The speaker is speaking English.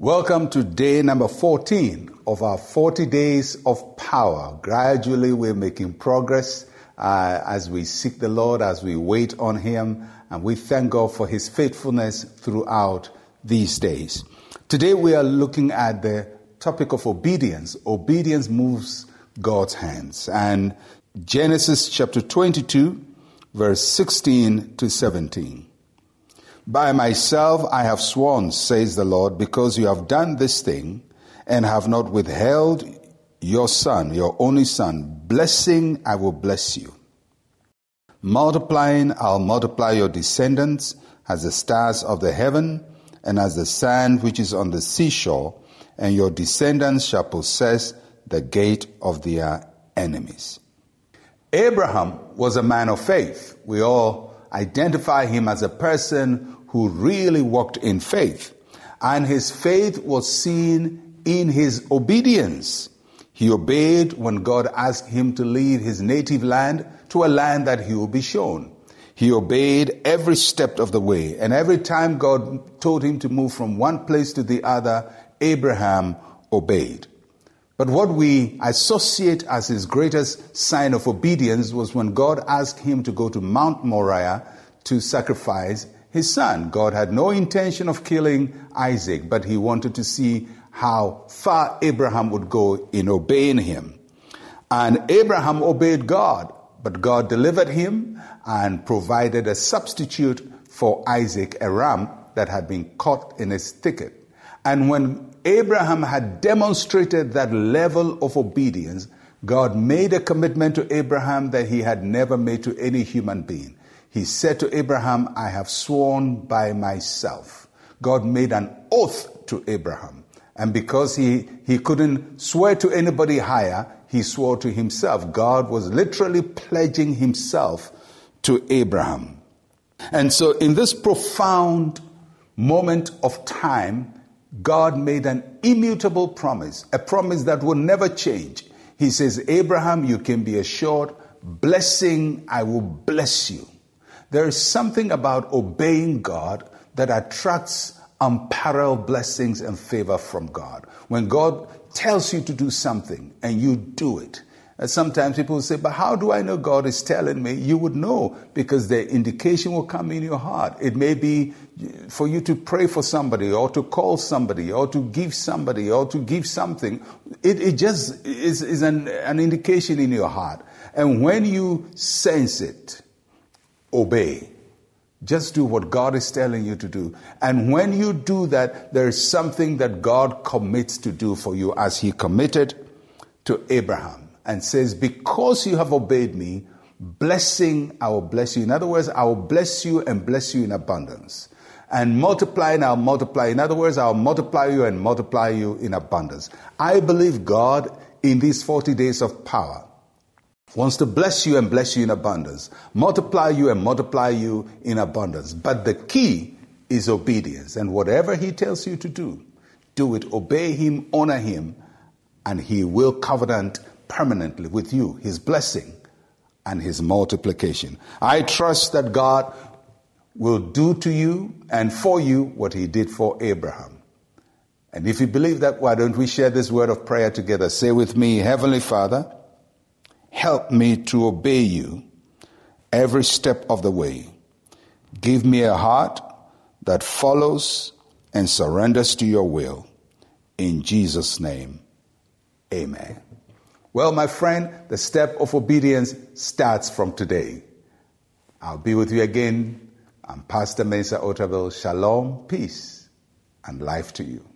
Welcome to day number 14 of our 40 days of power. Gradually, we're making progress uh, as we seek the Lord, as we wait on Him, and we thank God for His faithfulness throughout these days. Today, we are looking at the topic of obedience. Obedience moves God's hands. And Genesis chapter 22, verse 16 to 17. By myself I have sworn, says the Lord, because you have done this thing and have not withheld your son, your only son. Blessing, I will bless you. Multiplying, I'll multiply your descendants as the stars of the heaven and as the sand which is on the seashore, and your descendants shall possess the gate of their enemies. Abraham was a man of faith. We all identify him as a person who really walked in faith. And his faith was seen in his obedience. He obeyed when God asked him to leave his native land to a land that he would be shown. He obeyed every step of the way. And every time God told him to move from one place to the other, Abraham obeyed. But what we associate as his greatest sign of obedience was when God asked him to go to Mount Moriah to sacrifice his son. God had no intention of killing Isaac, but he wanted to see how far Abraham would go in obeying him. And Abraham obeyed God, but God delivered him and provided a substitute for Isaac, a ram that had been caught in his thicket. And when Abraham had demonstrated that level of obedience, God made a commitment to Abraham that he had never made to any human being. He said to Abraham, I have sworn by myself. God made an oath to Abraham. And because he, he couldn't swear to anybody higher, he swore to himself. God was literally pledging himself to Abraham. And so, in this profound moment of time, God made an immutable promise, a promise that will never change. He says, Abraham, you can be assured, blessing, I will bless you. There is something about obeying God that attracts unparalleled blessings and favor from God. When God tells you to do something and you do it, and sometimes people say, but how do I know God is telling me? You would know because the indication will come in your heart. It may be uh, for you to pray for somebody or to call somebody or to give somebody or to give something. It, it just is, is an, an indication in your heart. And when you sense it, obey. Just do what God is telling you to do. And when you do that, there is something that God commits to do for you as He committed to Abraham and says, Because you have obeyed me, blessing, I will bless you. In other words, I will bless you and bless you in abundance. And multiplying, I'll multiply. In other words, I'll multiply you and multiply you in abundance. I believe God in these 40 days of power wants to bless you and bless you in abundance, multiply you and multiply you in abundance. But the key is obedience. And whatever He tells you to do, do it, obey Him, honor Him, and He will covenant permanently with you His blessing and His multiplication. I trust that God will do to you and for you what He did for Abraham. And if you believe that, why don't we share this word of prayer together? Say with me, Heavenly Father, Help me to obey you every step of the way. Give me a heart that follows and surrenders to your will. In Jesus' name, amen. Well, my friend, the step of obedience starts from today. I'll be with you again. I'm Pastor Mensa Otabil. Shalom, peace, and life to you.